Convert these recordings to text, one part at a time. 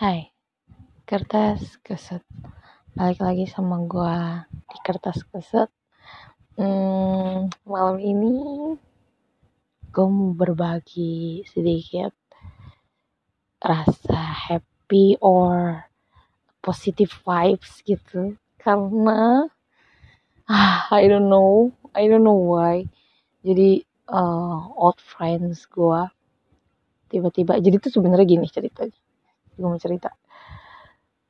Hai, kertas keset. Balik lagi sama gua di kertas keset. Hmm, malam ini gue mau berbagi sedikit rasa happy or positive vibes gitu karena ah I don't know I don't know why jadi uh, old friends gua tiba-tiba jadi tuh sebenarnya gini ceritanya gue mau cerita.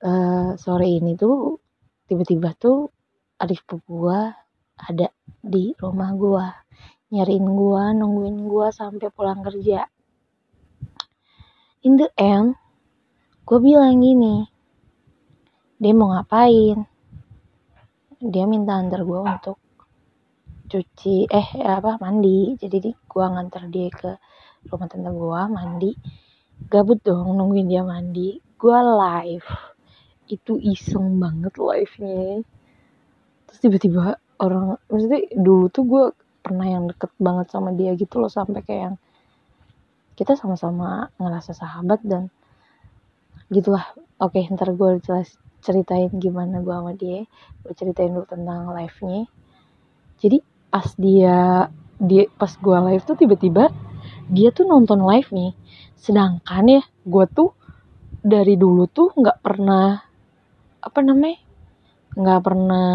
Uh, sore ini tuh tiba-tiba tuh adik sepupu gue ada di rumah gue nyariin gue nungguin gue sampai pulang kerja. In the end gue bilang gini dia mau ngapain? Dia minta antar gue untuk cuci eh apa mandi. Jadi gue nganter dia ke rumah tante gue mandi gabut dong nungguin dia mandi. Gue live. Itu iseng banget live nya terus tiba-tiba orang maksudnya dulu tuh gue pernah yang deket banget sama dia gitu loh sampai kayak yang kita sama-sama ngerasa sahabat dan gitulah. Oke ntar gue jelas ceritain gimana gue sama dia. Gue ceritain dulu tentang live nya jadi pas dia dia pas gue live tuh tiba-tiba dia tuh nonton live nih sedangkan ya gue tuh dari dulu tuh nggak pernah apa namanya nggak pernah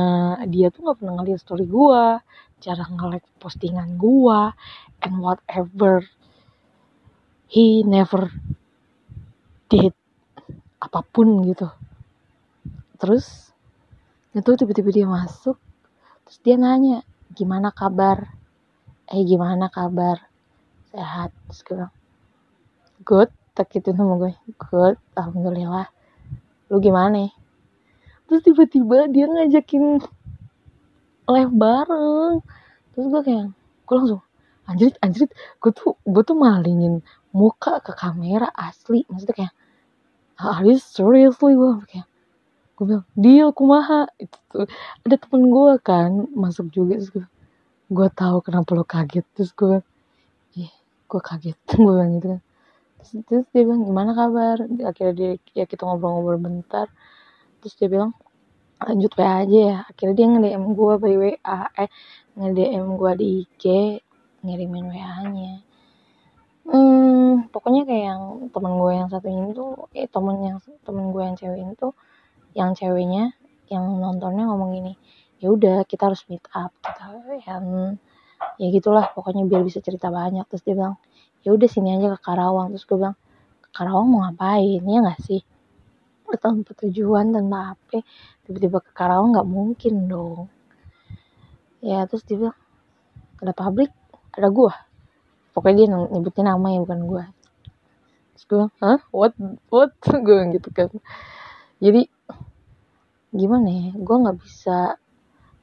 dia tuh nggak pernah ngeliat story gue cara nge-like postingan gue and whatever he never did apa pun gitu. Terus itu tiba-tiba dia masuk terus dia nanya gimana kabar? Eh gimana kabar? Sehat terus gue bilang good. Tak gitu sama gue. Good. Alhamdulillah. Lu gimana? Terus tiba-tiba dia ngajakin live bareng. Terus gue kayak gue langsung anjrit anjrit. Gue tuh gue tuh malingin muka ke kamera asli. Maksudnya kayak are you seriously? Gue kayak gue bilang deal kumaha? Itu tuh ada temen gue kan masuk juga. Terus gue gue tahu kenapa lo kaget. Terus gue gue kaget. Gue bilang gitu kan terus, dia bilang gimana kabar? Akhirnya dia ya kita ngobrol-ngobrol bentar. Terus dia bilang lanjut WA aja ya. Akhirnya dia nge-DM gue by WA eh nge-DM gue di IG ngirimin WA nya hmm, pokoknya kayak yang temen gue yang satu ini tuh eh temen yang temen gue yang cewek ini tuh yang ceweknya yang nontonnya ngomong gini ya udah kita harus meet up gitu yang ya gitulah pokoknya biar bisa cerita banyak. Terus dia bilang ya udah sini aja ke Karawang. Terus gue bilang ke Karawang mau ngapain? Ya nggak sih? Tanpa tujuan tanpa apa. Tiba-tiba ke Karawang nggak mungkin dong. Ya terus dia bilang ada pabrik ada gua. Pokoknya dia nyebutin nama ya bukan gua. Terus gue bilang hah? What what? Gue gitu kan. Jadi gimana ya? Gue nggak bisa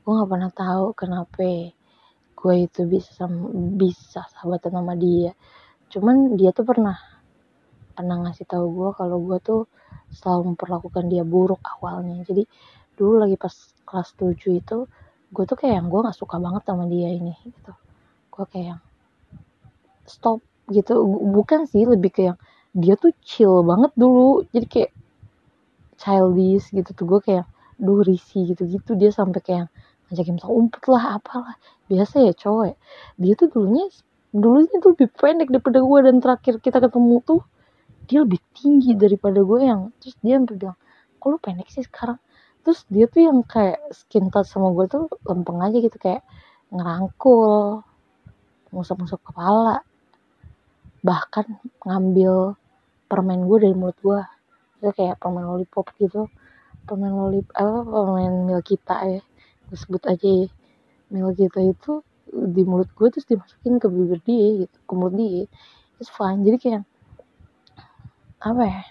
gue nggak pernah tahu kenapa gue itu bisa sama, bisa sahabatan sama dia cuman dia tuh pernah pernah ngasih tahu gue kalau gue tuh selalu memperlakukan dia buruk awalnya. Jadi dulu lagi pas kelas 7 itu gue tuh kayak yang gue nggak suka banget sama dia ini gitu. Gue kayak yang stop gitu. Bukan sih lebih kayak dia tuh chill banget dulu. Jadi kayak childish gitu tuh. Gue kayak duh risih gitu gitu dia sampai kayak ngajakin minta umpet lah apalah. Biasa ya cowok ya. dia tuh dulunya dulunya tuh lebih pendek daripada gue dan terakhir kita ketemu tuh dia lebih tinggi daripada gue yang terus dia sampai bilang kok lu pendek sih sekarang? Terus dia tuh yang kayak skin touch sama gue tuh lempeng aja gitu kayak ngerangkul musuk-musuk kepala bahkan ngambil permen gue dari mulut gue itu kayak permen lollipop gitu. Permen lollipop apa permen mil kita ya gue sebut aja ya. Mil kita itu di mulut gue terus dimasukin ke bibir dia gitu ke mulut dia. It's fine. Jadi kayak apa ya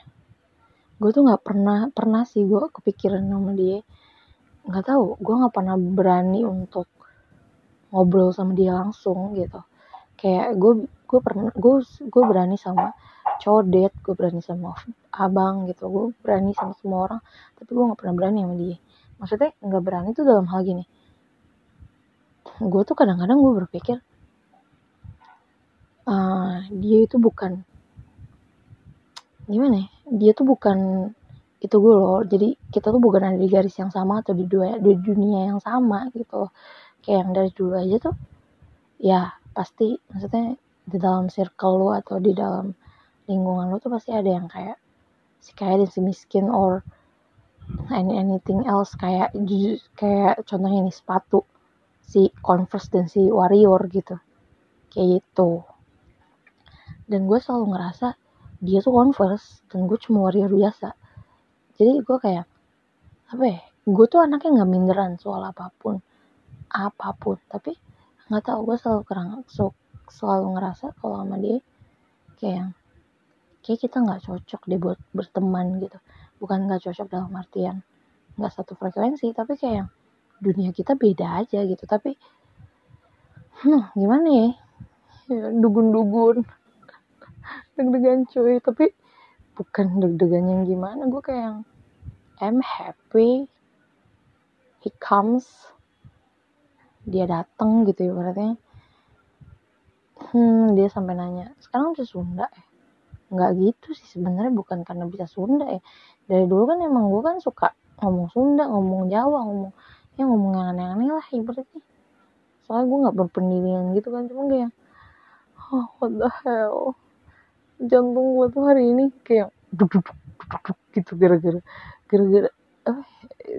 gue tuh nggak pernah pernah sih gue kepikiran sama dia. Nggak tahu gue nggak pernah berani untuk ngobrol sama dia langsung gitu. Kayak gue gue pernah gue gue berani sama date gue berani sama abang gitu. Gue berani sama semua orang tapi gue nggak pernah berani sama dia. Maksudnya nggak berani tuh dalam hal gini gue tuh kadang-kadang gue berpikir uh, dia itu bukan gimana ya? Dia tuh bukan itu gue loh. Jadi kita tuh bukan ada di garis yang sama atau di dua di dunia yang sama gitu kayak yang dari dulu aja tuh ya pasti maksudnya di dalam circle lo atau di dalam lingkungan lo tuh pasti ada yang kayak si kaya dan si miskin or any anything else. Kayak kayak contohnya ini sepatu si Converse dan si Warrior gitu. Kayak gitu. Dan gue selalu ngerasa dia tuh Converse dan gue cuma Warrior biasa. Jadi gue kayak apa ya gue tuh anaknya nggak minderan soal apa pun apa pun. Tapi nggak tahu gue selalu kerang selalu ngerasa kalau sama dia kayak kayak kita nggak cocok deh buat berteman gitu. Bukan nggak cocok dalam artian nggak satu frekuensi tapi kayak dunia kita beda aja gitu. Tapi hmm, gimana ya, ya dugun-dugun. Deg-degan cuy. Tapi bukan deg-degan yang gimana. Gue kayak yang I'm happy. He comes. Dia datang gitu ya berarti hmm dia sampai nanya sekarang bisa Sunda ya? Nggak gitu sih sebenarnya bukan karena bisa Sunda ya. Dari dulu kan emang gue kan suka ngomong Sunda ngomong Jawa ngomong ya ngomong yang aneh-aneh lah ibaratnya. Soalnya gue nggak berpendirian gitu kan cuma kayak oh what the hell? Jantung gue tuh hari ini kayak duk duk duk duk gitu gara-gara gara-gara eh,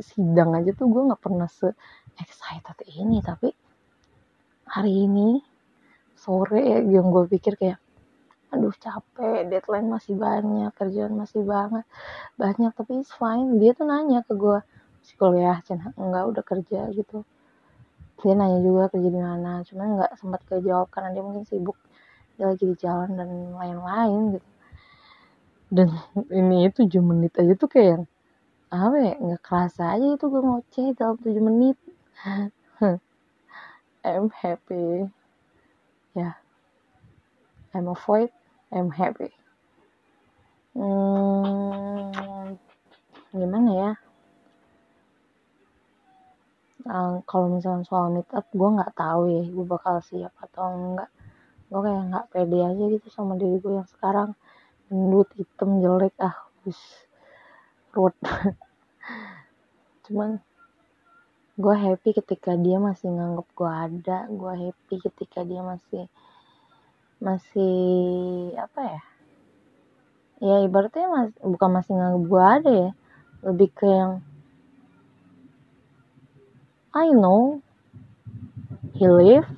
sidang aja tuh gue nggak pernah se excited ini. Tapi hari ini sore yang gue pikir kayak aduh capek deadline masih banyak kerjaan masih banget banyak. Tapi it's fine dia tuh nanya ke gue si kuliah cina. Enggak udah kerja gitu. Dia nanya juga kerja di mana. Cuman nggak sempat kejawab karena dia mungkin sibuk. Dia lagi di jalan dan lain-lain gitu. Dan ini tujuh menit aja tuh kayak apa ya nggak kerasa aja itu gue ngoceh dalam tujuh menit. I'm happy. Ya. Yeah. I'm avoid I'm happy. Hmm, gimana ya um, kalau misalnya soal meet up gue nggak tahu ya gue bakal siap atau enggak. Gue kayak nggak pede aja gitu sama diri gue yang sekarang. Gendut hitam jelek ah wis ruwet. Cuman gue happy ketika dia masih nganggep gue ada. Gue happy ketika dia masih masih apa ya? Ya ibaratnya mas, bukan masih nganggep gue ada ya. Lebih ke yang I know. He live.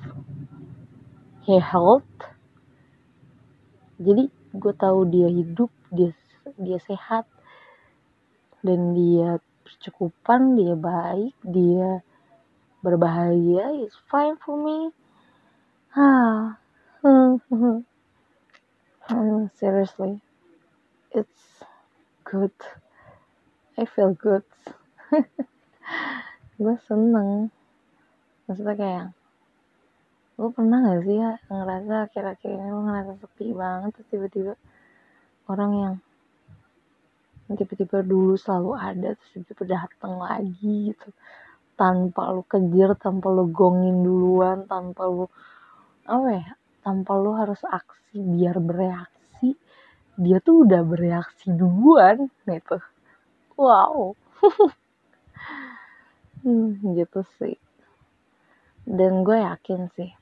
He health. Jadi gue tahu dia hidup dia dia sehat. Dan dia bercukupan dia baik dia berbahagia it's fine for me. Ah seriously it's good. I feel good gue seneng. Maksudnya kayak gue pernah gak sih ya ngerasa kira-kira ini gue ngerasa sepi banget terus tiba-tiba orang yang tiba-tiba dulu selalu ada terus tiba-tiba datang lagi gitu. Tanpa lu kejar tanpa lu gongin duluan tanpa lu apa ya tanpa lu harus aksi biar bereaksi dia tuh udah bereaksi duluan gitu. Wow hmm, gitu sih. Dan gue yakin sih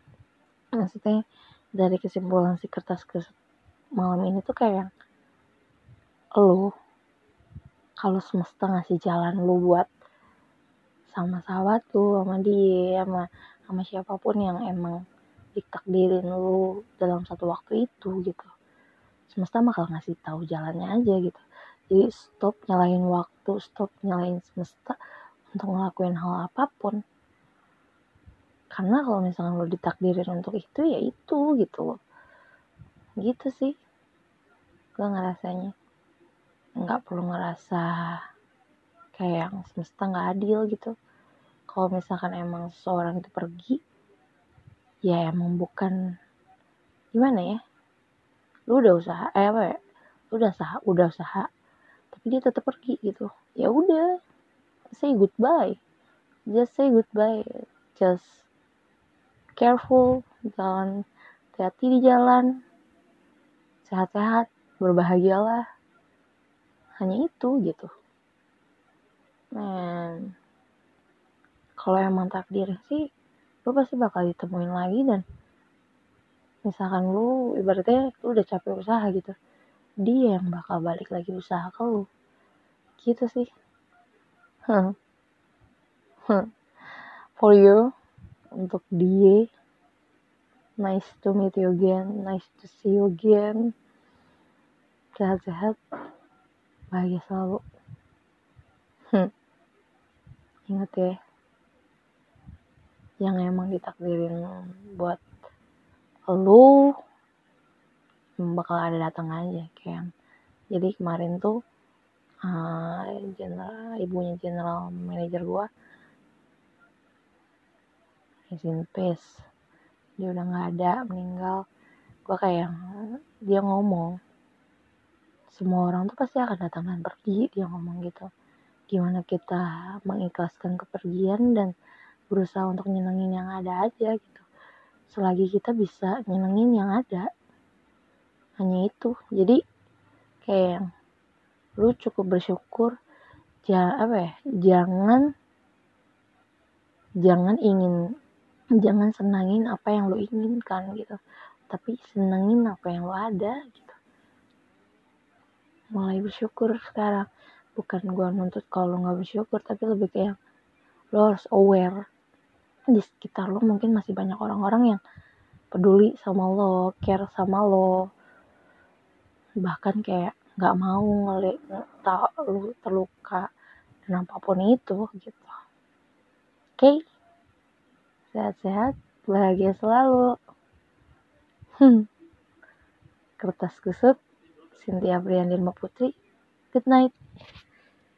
maksudnya dari kesimpulan si kertas ke malam ini tuh kayak lo kalau semesta ngasih jalan lu buat sama sahabat tuh sama dia sama sama siapa pun yang emang ditakdirin lu dalam satu waktu itu gitu. Semesta bakal ngasih tahu jalannya aja gitu. Jadi stop nyalain waktu stop nyalain semesta untuk ngelakuin hal apa pun. Karena kalau misalnya lo ditakdirin untuk itu ya itu gitu loh. Gitu sih gue ngerasanya. Nggak perlu ngerasa kayak yang semesta nggak adil gitu. Kalau misalkan emang seseorang itu pergi ya emang bukan gimana ya? Lu udah usaha eh apa ya? Lu udah usaha udah usaha tapi dia tetap pergi gitu. Ya udah say goodbye. Just say goodbye. Just careful. Jangan hati-hati di jalan. Sehat-sehat. Berbahagialah. Hanya itu gitu. Men kalau emang takdir sih lu pasti bakal ditemuin lagi dan misalkan lu ibaratnya lu udah capek usaha gitu dia yang bakal balik lagi usaha ke lu. Gitu sih for you untuk dia nice to meet you again nice to see you again. Sehat-sehat bahagia selalu. Hmm. ingat ya yang emang ditakdirin buat lu bakal ada datang aja kayak jadi kemarin tuh uh, general ibunya general manager gua. Izin pace dia udah nggak ada meninggal. Gua kayak dia ngomong semua orang tuh pasti akan datang dan pergi dia ngomong gitu. Gimana kita mengikhlaskan kepergian dan berusaha untuk nyenengin yang ada aja gitu. Selagi kita bisa nyenengin yang ada. Hanya itu. Jadi kayak lu cukup bersyukur ja apa ya jangan jangan ingin jangan senangin apa yang lu inginkan gitu. Tapi senengin apa yang lu ada gitu. Mulai bersyukur sekarang. Bukan gua nuntut kalau lu nggak bersyukur tapi lebih kayak lo harus aware. Di sekitar lo mungkin masih banyak orang-orang yang peduli sama lo, care sama lo, bahkan kayak nggak mau lu terluka dan apa pun itu gitu. Oke, okay? sehat-sehat, bahagia selalu. Hmm. Kertas kusut, Cynthia Briandin Putri. Good night.